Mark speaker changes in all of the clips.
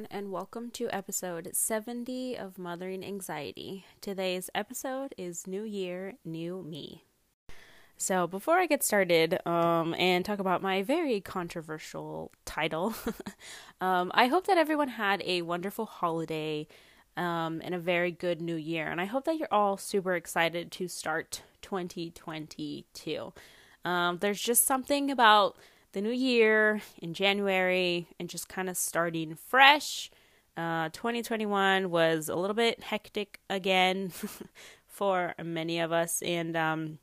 Speaker 1: everyone, and welcome to episode 70 of Mothering Anxiety. Today's episode is New Year, New Me. So, before I get started um, and talk about my very controversial title, um, I hope that everyone had a wonderful holiday um, and a very good new year. And I hope that you're all super excited to start 2022. Um, there's just something about the new year in January and just kind of starting fresh. Uh, 2021 was a little bit hectic again for many of us, and um,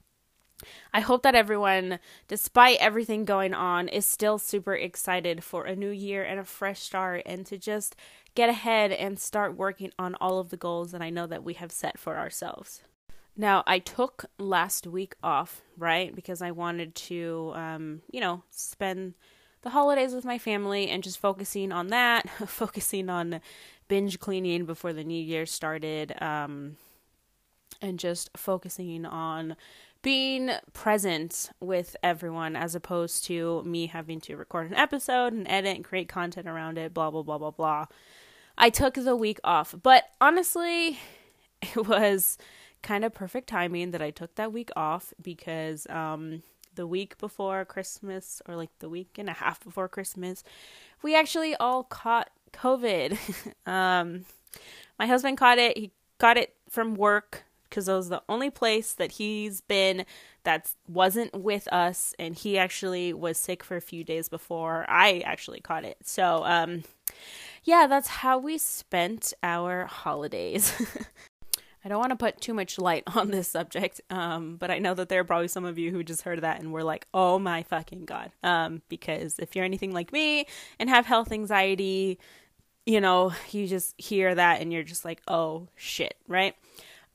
Speaker 1: I hope that everyone, despite everything going on, is still super excited for a new year and a fresh start and to just get ahead and start working on all of the goals that I know that we have set for ourselves. Now, I took last week off, right? Because I wanted to, um, you know, spend the holidays with my family and just focusing on that, focusing on binge cleaning before the new year started, um, and just focusing on being present with everyone as opposed to me having to record an episode and edit and create content around it, blah, blah, blah, blah, blah. I took the week off, but honestly, it was kind of perfect timing that I took that week off because um, the week before Christmas, or like the week and a half before Christmas, we actually all caught COVID. um, my husband caught it. He got it from work because it was the only place that he's been that wasn't with us, and he actually was sick for a few days before I actually caught it. So, um, yeah, that's how we spent our holidays. I don't want to put too much light on this subject, um, but I know that there are probably some of you who just heard that and were like, "Oh my fucking god!" Um, because if you're anything like me and have health anxiety, you know, you just hear that and you're just like, "Oh shit!" Right?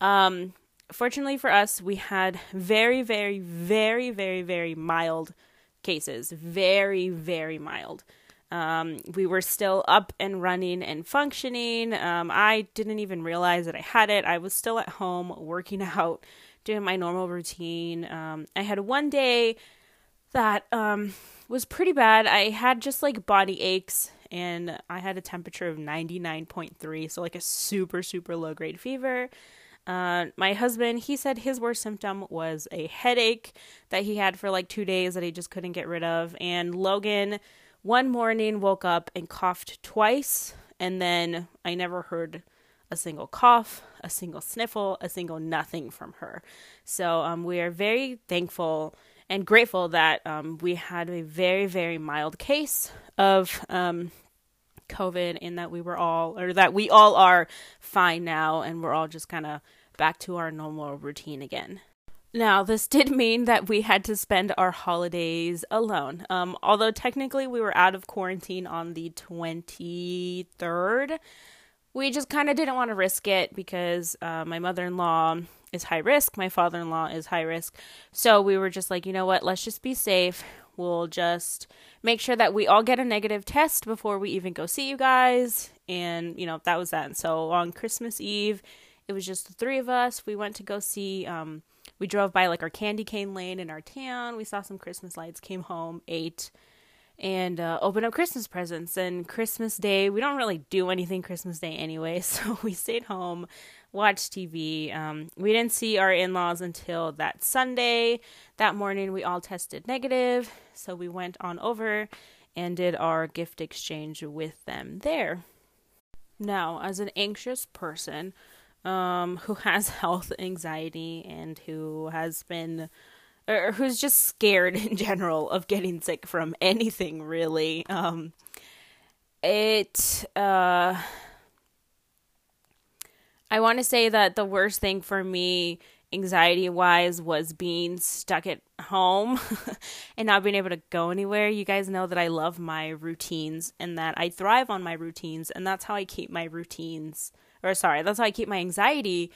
Speaker 1: Um, fortunately for us, we had very, very, very, very, very mild cases. Very, very mild. Um, we were still up and running and functioning. Um, I didn't even realize that I had it. I was still at home working out, doing my normal routine. Um, I had one day that um, was pretty bad. I had just like body aches and I had a temperature of 99.3, so like a super, super low grade fever. Uh, my husband, he said his worst symptom was a headache that he had for like two days that he just couldn't get rid of. And Logan, one morning woke up and coughed twice and then I never heard a single cough, a single sniffle, a single nothing from her. So um, we are very thankful and grateful that um, we had a very, very mild case of um, COVID and that we were all, or that we all are fine now and we're all just kind of back to our normal routine again. Now, this did mean that we had to spend our holidays alone. Um, although technically we were out of quarantine on the 23rd, we just kind of didn't want to risk it because uh, my mother in law is high risk, my father in law is high risk. So we were just like, you know what, let's just be safe. We'll just make sure that we all get a negative test before we even go see you guys. And, you know, that was that. And so on Christmas Eve, it was just the three of us. We went to go see um, we drove by like our candy cane lane in our town. We saw some Christmas lights, came home, ate, and uh, opened up Christmas presents. And Christmas Day, we don't really do anything Christmas Day anyway, so we stayed home, watched TV. Um, we didn't see our in laws until that Sunday. That morning, we all tested negative, so we went on over and did our gift exchange with them there. Now, as an anxious person, um, who has health anxiety and who has been or who's just scared in general of getting sick from anything really um it uh I want to say that the worst thing for me anxiety wise was being stuck at home and not being able to go anywhere. You guys know that I love my routines and that I thrive on my routines and that's how I keep my routines or sorry, that's how I keep my anxiety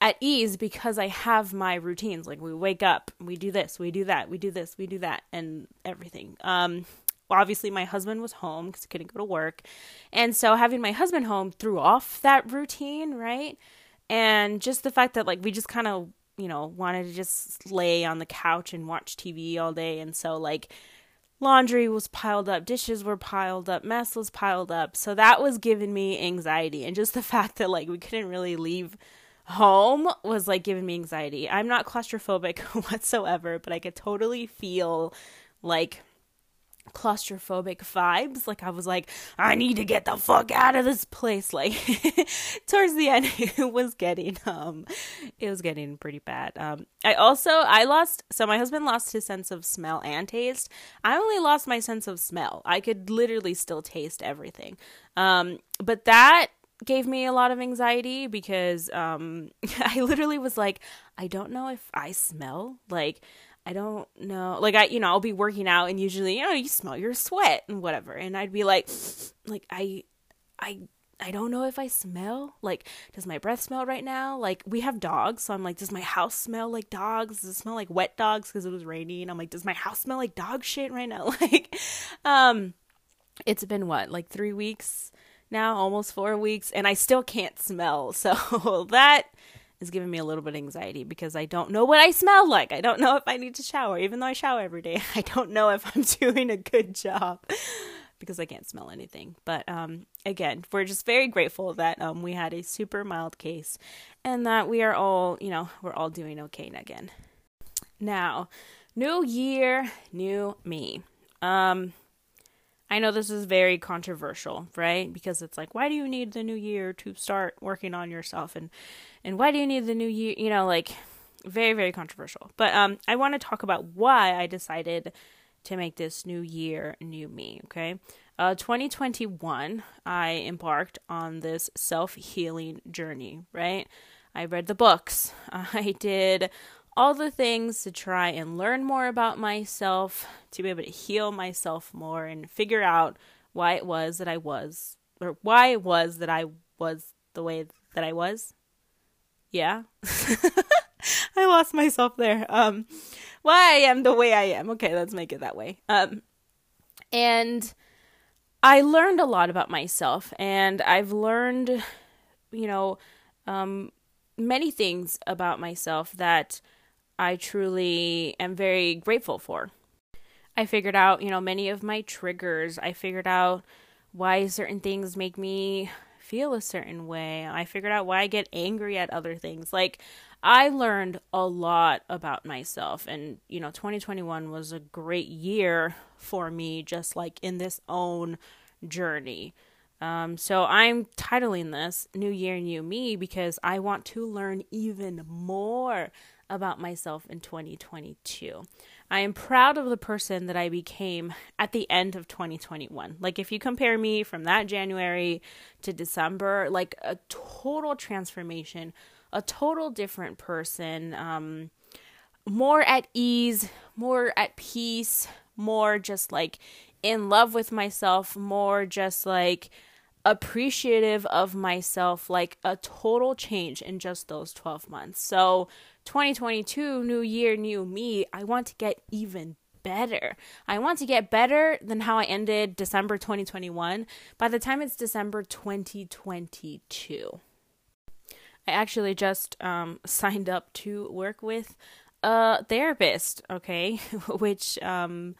Speaker 1: at ease because I have my routines. Like we wake up, we do this, we do that, we do this, we do that, and everything. Um, well, obviously my husband was home because he couldn't go to work, and so having my husband home threw off that routine, right? And just the fact that like we just kind of you know wanted to just lay on the couch and watch TV all day, and so like laundry was piled up, dishes were piled up, mess was piled up. So that was giving me anxiety. And just the fact that like we couldn't really leave home was like giving me anxiety. I'm not claustrophobic whatsoever, but I could totally feel like claustrophobic vibes. Like I was like, I need to get the fuck out of this place. Like towards the end it was getting um it was getting pretty bad. Um I also I lost so my husband lost his sense of smell and taste. I only lost my sense of smell. I could literally still taste everything. Um but that gave me a lot of anxiety because um I literally was like I don't know if I smell like I don't know. Like I, you know, I'll be working out and usually, you know, you smell your sweat and whatever. And I'd be like like I I I don't know if I smell. Like does my breath smell right now? Like we have dogs, so I'm like does my house smell like dogs? Does it smell like wet dogs because it was raining? I'm like does my house smell like dog shit right now? Like um it's been what? Like 3 weeks now, almost 4 weeks and I still can't smell. So that is giving me a little bit of anxiety because I don't know what I smell like. I don't know if I need to shower, even though I shower every day. I don't know if I'm doing a good job because I can't smell anything. But um, again, we're just very grateful that um, we had a super mild case and that we are all, you know, we're all doing okay again. Now, new year, new me. Um, I know this is very controversial, right? Because it's like, why do you need the new year to start working on yourself? And and why do you need the new year? You know, like very very controversial. But um, I want to talk about why I decided to make this new year new me. Okay, uh, 2021, I embarked on this self healing journey. Right, I read the books. I did all the things to try and learn more about myself, to be able to heal myself more and figure out why it was that I was, or why it was that I was the way that I was. Yeah. I lost myself there. Um, why I am the way I am. Okay, let's make it that way. Um, and I learned a lot about myself, and I've learned, you know, um, many things about myself that I truly am very grateful for. I figured out, you know, many of my triggers. I figured out why certain things make me feel a certain way. I figured out why I get angry at other things. Like, I learned a lot about myself, and you know, 2021 was a great year for me, just like in this own journey. Um, so I'm titling this New Year, New Me because I want to learn even more about myself in 2022. I am proud of the person that I became at the end of 2021. Like, if you compare me from that January to December, like a total transformation, a total different person, um, more at ease, more at peace, more just like in love with myself, more just like appreciative of myself, like a total change in just those 12 months. So, 2022, new year, new me, I want to get even better. I want to get better than how I ended December 2021 by the time it's December 2022. I actually just um, signed up to work with a therapist, okay, which um,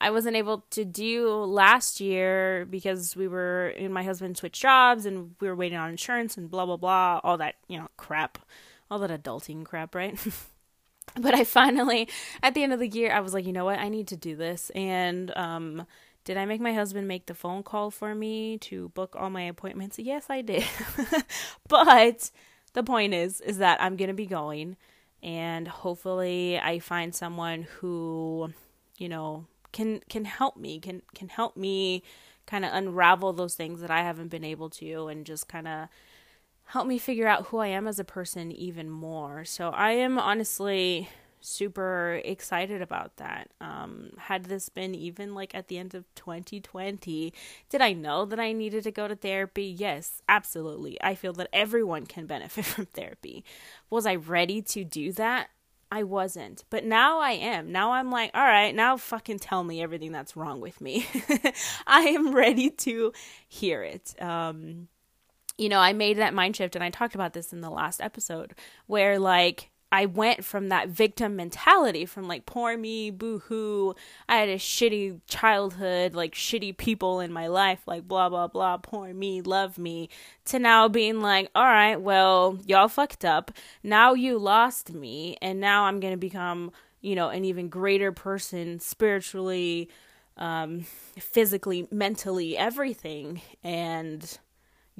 Speaker 1: I wasn't able to do last year because we were, and my husband switched jobs and we were waiting on insurance and blah, blah, blah, all that, you know, crap all that adulting crap, right? but I finally, at the end of the year, I was like, you know what? I need to do this. And um, did I make my husband make the phone call for me to book all my appointments? Yes, I did. but the point is, is that I'm gonna be going, and hopefully, I find someone who, you know, can can help me, can can help me kind of unravel those things that I haven't been able to, and just kind of help me figure out who I am as a person even more. So I am honestly super excited about that. Um, had this been even like at the end of 2020, did I know that I needed to go to therapy? Yes, absolutely. I feel that everyone can benefit from therapy. Was I ready to do that? I wasn't. But now I am. Now I'm like, all right, now fucking tell me everything that's wrong with me. I am ready to hear it. Um, you know, I made that mind shift and I talked about this in the last episode where like I went from that victim mentality from like poor me, boo hoo, I had a shitty childhood, like shitty people in my life, like blah blah blah, poor me, love me, to now being like, all right, well, y'all fucked up. Now you lost me, and now I'm gonna become, you know, an even greater person spiritually, um, physically, mentally, everything. And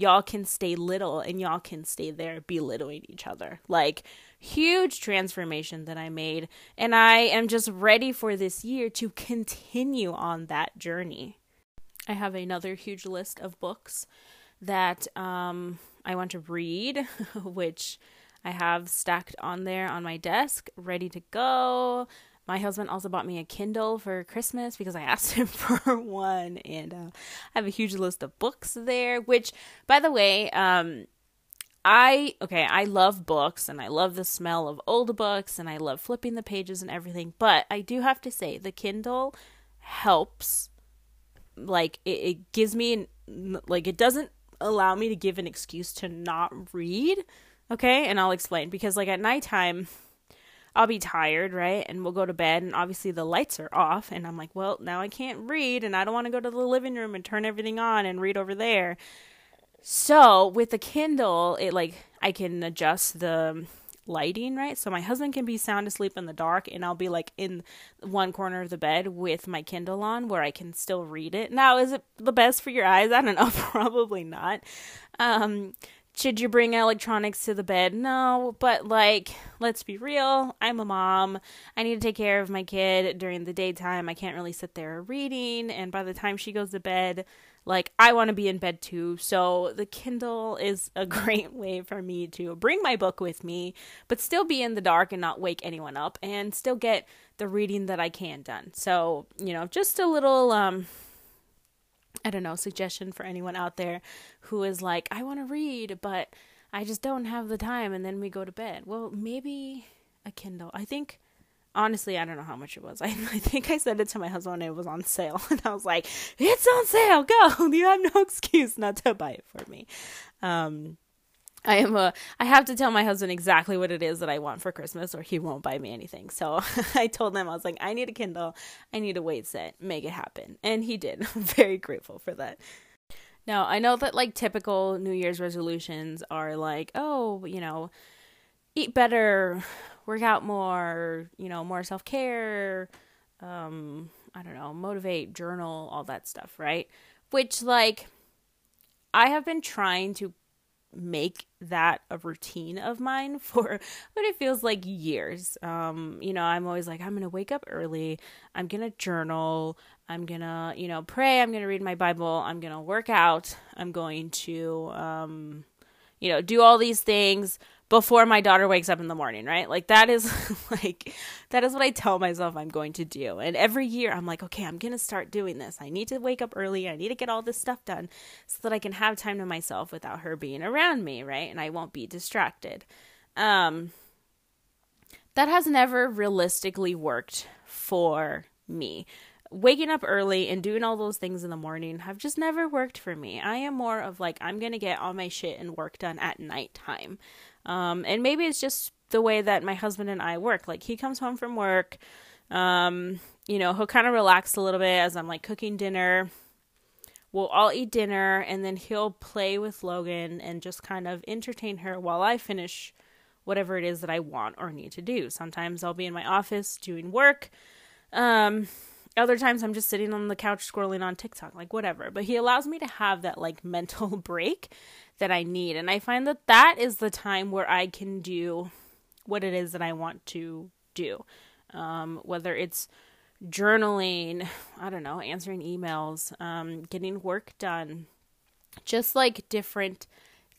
Speaker 1: y'all can stay little and y'all can stay there belittling each other. Like, huge transformation that I made. And I am just ready for this year to continue on that journey. I have another huge list of books that um, I want to read, which I have stacked on there on my desk, ready to go. My husband also bought me a Kindle for Christmas because I asked him for one, and uh, I have a huge list of books there. Which, by the way, um, I okay, I love books and I love the smell of old books and I love flipping the pages and everything, but I do have to say the Kindle helps like it, it gives me an, like it doesn't allow me to give an excuse to not read, okay? And I'll explain because like at nighttime I'll be tired, right? And we'll go to bed, and obviously the lights are off. And I'm like, well, now I can't read, and I don't want to go to the living room and turn everything on and read over there. So with the Kindle, it like I can adjust the lighting, right? So my husband can be sound asleep in the dark, and I'll be like in one corner of the bed with my Kindle on where I can still read it. Now, is it the best for your eyes? I don't know, probably not. Um, should you bring electronics to the bed? No, but like, let's be real. I'm a mom. I need to take care of my kid during the daytime. I can't really sit there reading. And by the time she goes to bed, like, I want to be in bed too. So the Kindle is a great way for me to bring my book with me, but still be in the dark and not wake anyone up and still get the reading that I can done. So, you know, just a little, um, I don't know, suggestion for anyone out there who is like, I want to read, but I just don't have the time, and then we go to bed. Well, maybe a Kindle. I think, honestly, I don't know how much it was. I, I think I said it to my husband it was on sale, and I was like, it's on sale, go! You have no excuse not to buy it for me. Um, I am a I have to tell my husband exactly what it is that I want for Christmas or he won't buy me anything. So I told him I was like I need a Kindle, I need a weight set, make it happen. And he did. I'm very grateful for that. Now, I know that like typical New Year's resolutions are like, oh, you know, eat better, work out more, you know, more self-care, um, I don't know, motivate, journal, all that stuff, right? Which like I have been trying to make that a routine of mine for what it feels like years. Um, you know, I'm always like, I'm gonna wake up early, I'm gonna journal, I'm gonna, you know, pray, I'm gonna read my Bible, I'm gonna work out, I'm going to um, you know, do all these things before my daughter wakes up in the morning, right? Like that is like that is what I tell myself I'm going to do. And every year I'm like, okay, I'm going to start doing this. I need to wake up early. I need to get all this stuff done so that I can have time to myself without her being around me, right? And I won't be distracted. Um that has never realistically worked for me waking up early and doing all those things in the morning have just never worked for me. I am more of like I'm going to get all my shit and work done at nighttime. Um, and maybe it's just the way that my husband and I work. Like he comes home from work, um, you know, he'll kind of relax a little bit as I'm like cooking dinner. We'll all eat dinner and then he'll play with Logan and just kind of entertain her while I finish whatever it is that I want or need to do. Sometimes I'll be in my office doing work. Um, other times I'm just sitting on the couch scrolling on TikTok, like whatever. But he allows me to have that like mental break that I need. And I find that that is the time where I can do what it is that I want to do. Um, whether it's journaling, I don't know, answering emails, um, getting work done, just like different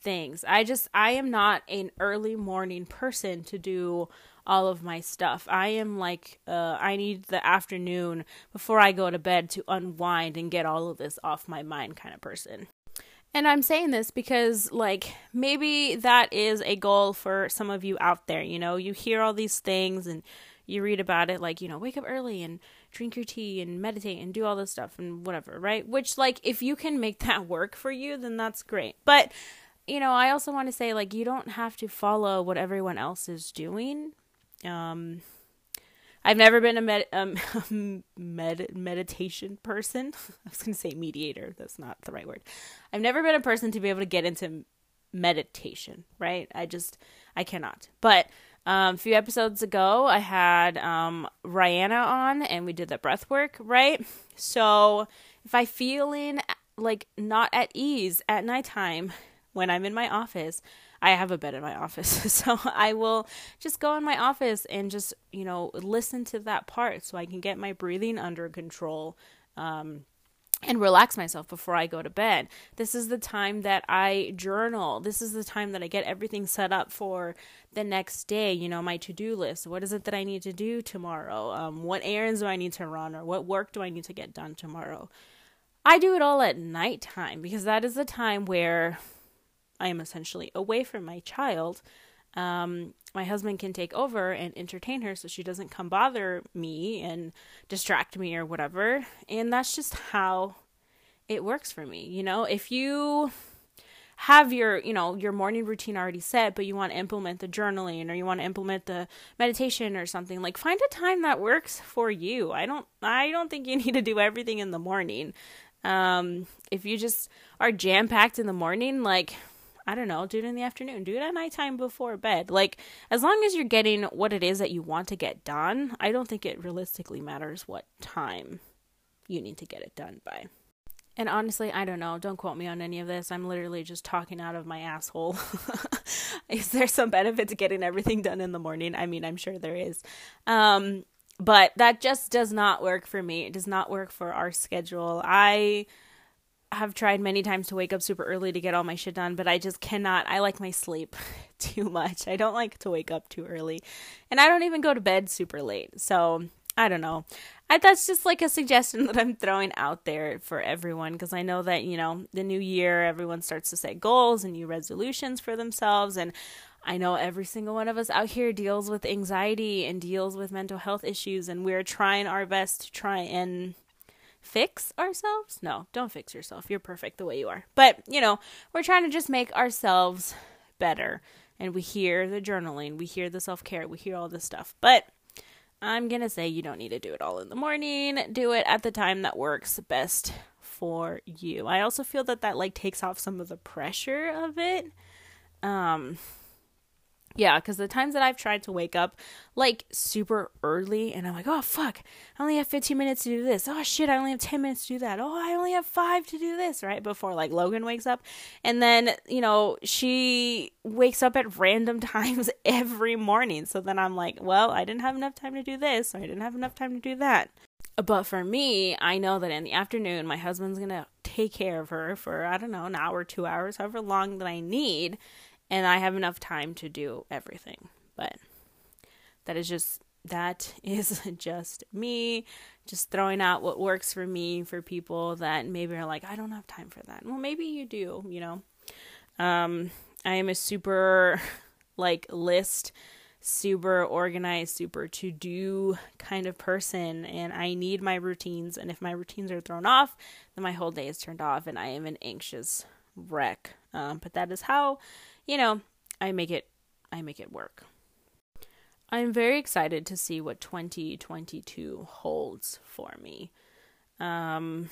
Speaker 1: things. I just, I am not an early morning person to do all of my stuff. I am like, uh, I need the afternoon before I go to bed to unwind and get all of this off my mind kind of person. And I'm saying this because, like, maybe that is a goal for some of you out there. You know, you hear all these things and you read about it, like, you know, wake up early and drink your tea and meditate and do all this stuff and whatever, right? Which, like, if you can make that work for you, then that's great. But, you know, I also want to say, like, you don't have to follow what everyone else is doing Um, I've never been a med, um, med meditation person. I was going to say mediator. That's not the right word. I've never been a person to be able to get into meditation, right? I just, I cannot. But um, a few episodes ago, I had um, Rihanna on and we did the breath work, right? So if I feeling like not at ease at nighttime when I'm in my office, I have a bed in my office. So I will just go in my office and just, you know, listen to that part so I can get my breathing under control. Um, and relax myself before I go to bed. This is the time that I journal. This is the time that I get everything set up for the next day. You know, my to do list. What is it that I need to do tomorrow? Um, what errands do I need to run or what work do I need to get done tomorrow? I do it all at nighttime because that is the time where I am essentially away from my child. Um, my husband can take over and entertain her so she doesn't come bother me and distract me or whatever. And that's just how it works for me. You know, if you have your, you know, your morning routine already set, but you want to implement the journaling or you want to implement the meditation or something, like find a time that works for you. I don't I don't think you need to do everything in the morning. Um, if you just are jam packed in the morning, like I don't know, do it in the afternoon, do it at nighttime before bed. Like, as long as you're getting what it is that you want to get done, I don't think it realistically matters what time you need to get it done by. And honestly, I don't know. Don't quote me on any of this. I'm literally just talking out of my asshole. is there some benefit to getting everything done in the morning? I mean, I'm sure there is. Um, but that just does not work for me. It does not work for our schedule. I have tried many times to wake up super early to get all my shit done, but I just cannot. I like my sleep too much. I don't like to wake up too early. And I don't even go to bed super late. So, I don't know. I, that's just like a suggestion that I'm throwing out there for everyone because I know that, you know, the new year, everyone starts to set goals and new resolutions for themselves. And I know every single one of us out here deals with anxiety and deals with mental health issues, and we're trying our best to try and fix ourselves. No, don't fix yourself. You're perfect the way you are. But, you know, we're trying to just make ourselves better. And we hear the journaling, we hear the self care, we hear all this stuff. But I'm going to say you don't need to do it all in the morning. Do it at the time that works best for you. I also feel that that like takes off some of the pressure of it. Um yeah, because the times that I've tried to wake up like super early and I'm like, oh fuck, I only have 15 minutes to do this. Oh shit, I only have 10 minutes to do that. Oh, I only have five to do this, right? Before like Logan wakes up. And then, you know, she wakes up at random times every morning. So then I'm like, well, I didn't have enough time to do this, or I didn't have enough time to do that. But for me, I know that in the afternoon, my husband's gonna take care of her for, I don't know, an hour, two hours, however long that I need and I have enough time to do everything. But that is just that is just me just throwing out what works for me for people that maybe are like I don't have time for that. Well, maybe you do, you know. Um I am a super like list super organized, super to do kind of person, and I need my routines. And if my routines are thrown off, then my whole day is turned off, and I am an anxious wreck. Um, but that is how you know, I make it I make it work. I'm very excited to see what 2022 holds for me. Um,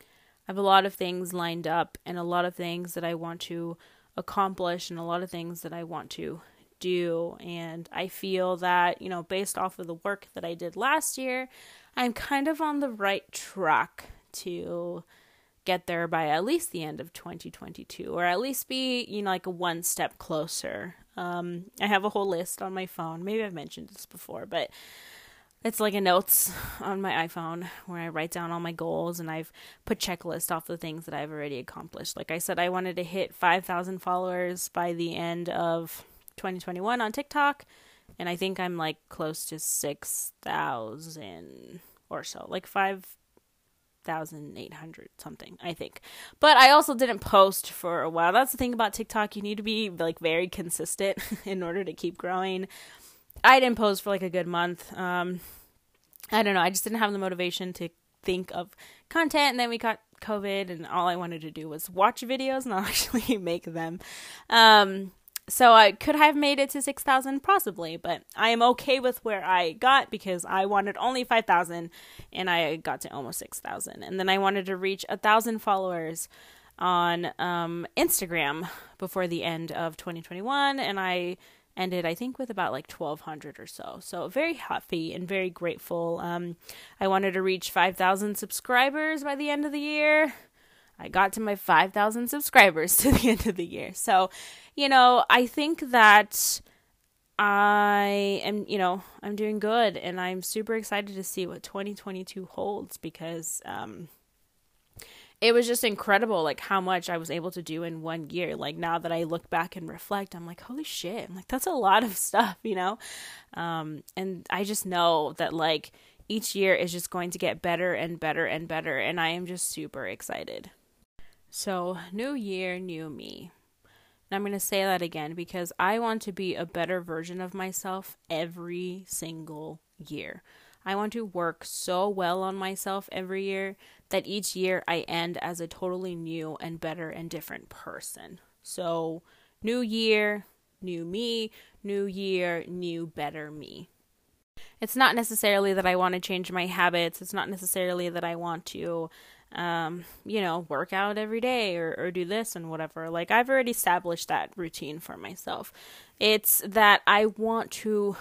Speaker 1: I have a lot of things lined up and a lot of things that I want to accomplish and a lot of things that I want to do. And I feel that, you know, based off of the work that I did last year, I'm kind of on the right track to get there by at least the end of 2022 or at least be you know like a one step closer. Um, i have a whole list on my phone. Maybe i've mentioned this before but it's like a notes on my iphone where i write down all my goals and i've put checklist off the things that i've already accomplished. Like i said i wanted to hit 5000 followers by the end of 2021 on tiktok and i think i'm like close to 6000 or so like five thousand eight hundred something, I think. But I also didn't post for a while. That's the thing about TikTok. You need to be like very consistent in order to keep growing. I didn't post for like a good month. Um, I don't know. I just didn't have the motivation to think of content. And then we got COVID, and all I wanted to do was watch videos, and not actually make them. Um, so I could have made it to 6,000 possibly, but I am okay with where I got because I wanted only 5,000 and I got to almost 6,000. And then I wanted to reach a 1,000 followers on um, Instagram before the end of 2021 and I ended I think with about like 1200 or so. So very happy and very grateful. Um, I wanted to reach 5000 subscribers by the end of the year. I got to my 5,000 subscribers to the end of the year. So, you know, I think that I am, you know, I'm doing good and I'm super excited to see what 2022 holds because um it was just incredible like how much I was able to do in one year. Like now that I look back and reflect, I'm like, holy shit. I'm like, that's a lot of stuff, you know? Um and I just know that like each year is just going to get better and better and better and I am just super excited. So, new year, new me. And I'm going to say that again because I want to be a better version of myself every single year. I want to work so well on myself every year that each year I end as a totally new and better and different person. So, new year, new me, new year, new better me. It's not necessarily that I want to change my habits. It's not necessarily that I want to um, you know, work out every day or, or do this and whatever. Like, I've already established that routine for myself. It's that I want to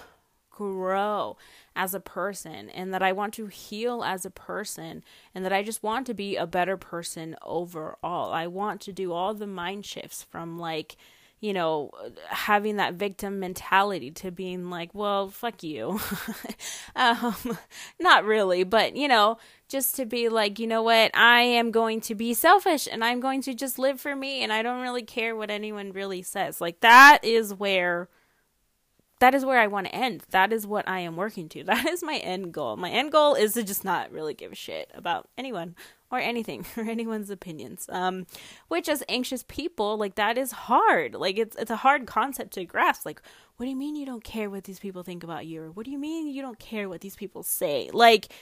Speaker 1: grow as a person and that I want to heal as a person and that I just want to be a better person overall. I want to do all the mind shifts from like, you know, having that victim mentality to being like, well, fuck you. um, not really, but, you know, just to be like, you know what, I am going to be selfish and I'm going to just live for me and I don't really care what anyone really says. Like, that is where that is where I want to end. That is what I am working to. That is my end goal. My end goal is to just not really give a shit about anyone or anything or anyone's opinions. Um, which as anxious people, like that is hard. Like it's it's a hard concept to grasp. Like, what do you mean you don't care what these people think about you? Or what do you mean you don't care what these people say? Like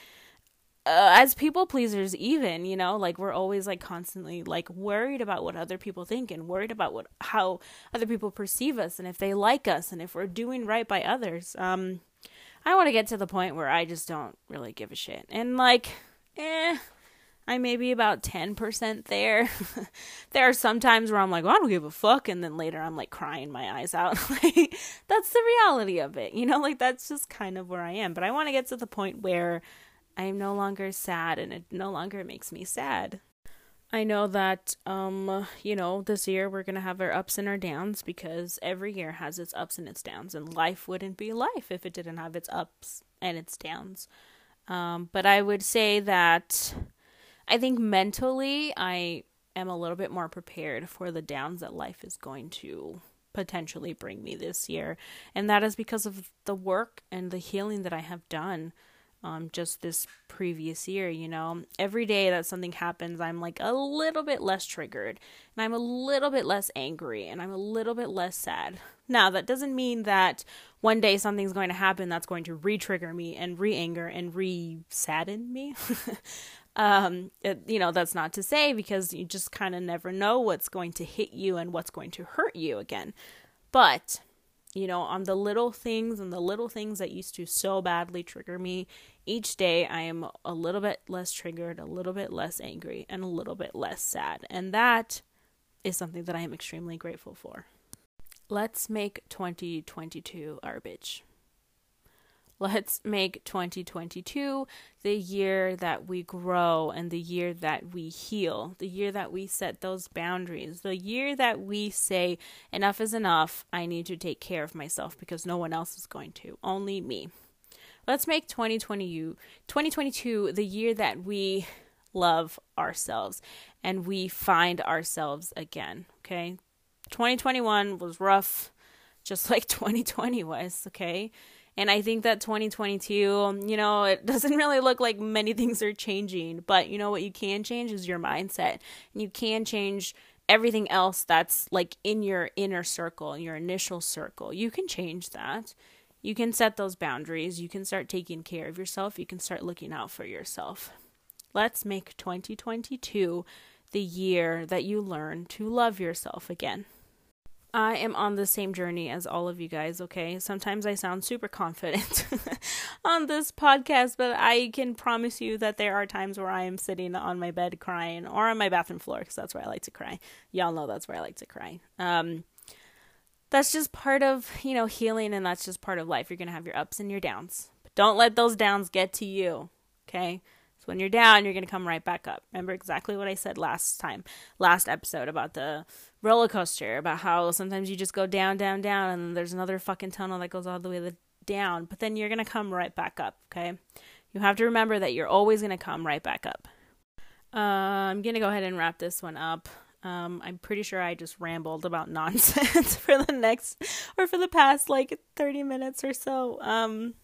Speaker 1: uh, as people pleasers even you know like we're always like constantly like worried about what other people think and worried about what how other people perceive us and if they like us and if we're doing right by others um i want to get to the point where i just don't really give a shit and like eh I may be about 10% there. there are some times where I'm like, well, I don't give a fuck. And then later I'm like crying my eyes out. like, that's the reality of it. You know, like that's just kind of where I am. But I want to get to the point where I am no longer sad and it no longer makes me sad. I know that um you know this year we're going to have our ups and our downs because every year has its ups and its downs and life wouldn't be life if it didn't have its ups and its downs. Um but I would say that I think mentally I am a little bit more prepared for the downs that life is going to potentially bring me this year and that is because of the work and the healing that I have done um, just this previous year. You know, every day that something happens, I'm like a little bit less triggered and I'm a little bit less angry and I'm a little bit less sad. Now, that doesn't mean that one day something's going to happen that's going to re trigger me and re anger and re sadden me. um, it, you know, that's not to say because you just kind of never know what's going to hit you and what's going to hurt you again. But you know, on the little things and the little things that used to so badly trigger me, each day I am a little bit less triggered, a little bit less angry, and a little bit less sad. And that is something that I am extremely grateful for. Let's make 2022 our bitch. Let's make 2022 the year that we grow and the year that we heal, the year that we set those boundaries, the year that we say, enough is enough. I need to take care of myself because no one else is going to, only me. Let's make 2020, 2022 the year that we love ourselves and we find ourselves again, okay? 2021 was rough, just like 2020 was, okay? And I think that 2022, you know, it doesn't really look like many things are changing, but you know what you can change is your mindset. And you can change everything else that's like in your inner circle, your initial circle. You can change that. You can set those boundaries. You can start taking care of yourself. You can start looking out for yourself. Let's make 2022 the year that you learn to love yourself again. I am on the same journey as all of you guys, okay? Sometimes I sound super confident on this podcast, but I can promise you that there are times where I am sitting on my bed crying or on my bathroom floor because that's where I like to cry. Y'all know that's where I like to cry. Um, that's just part of, you know, healing and that's just part of life. You're going to have your ups and your downs. But don't let those downs get to you, okay? So when you're down, you're going to come right back up. Remember exactly what I said last time, last episode about the roller coaster, about how sometimes you just go down, down, down, and there's another fucking tunnel that goes all the way the, down, but then you're going to come right back up, okay? You have to remember that you're always going to come right back up. Uh, I'm going to go ahead and wrap this one up. Um, I'm pretty sure I just rambled about nonsense for the next or for the past like 30 minutes or so. Um,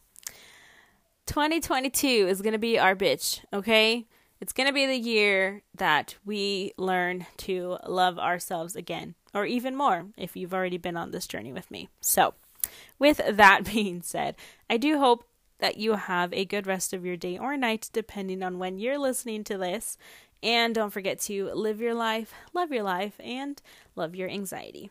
Speaker 1: 2022 is going to be our bitch, okay? It's going to be the year that we learn to love ourselves again, or even more if you've already been on this journey with me. So, with that being said, I do hope that you have a good rest of your day or night, depending on when you're listening to this. And don't forget to live your life, love your life, and love your anxiety.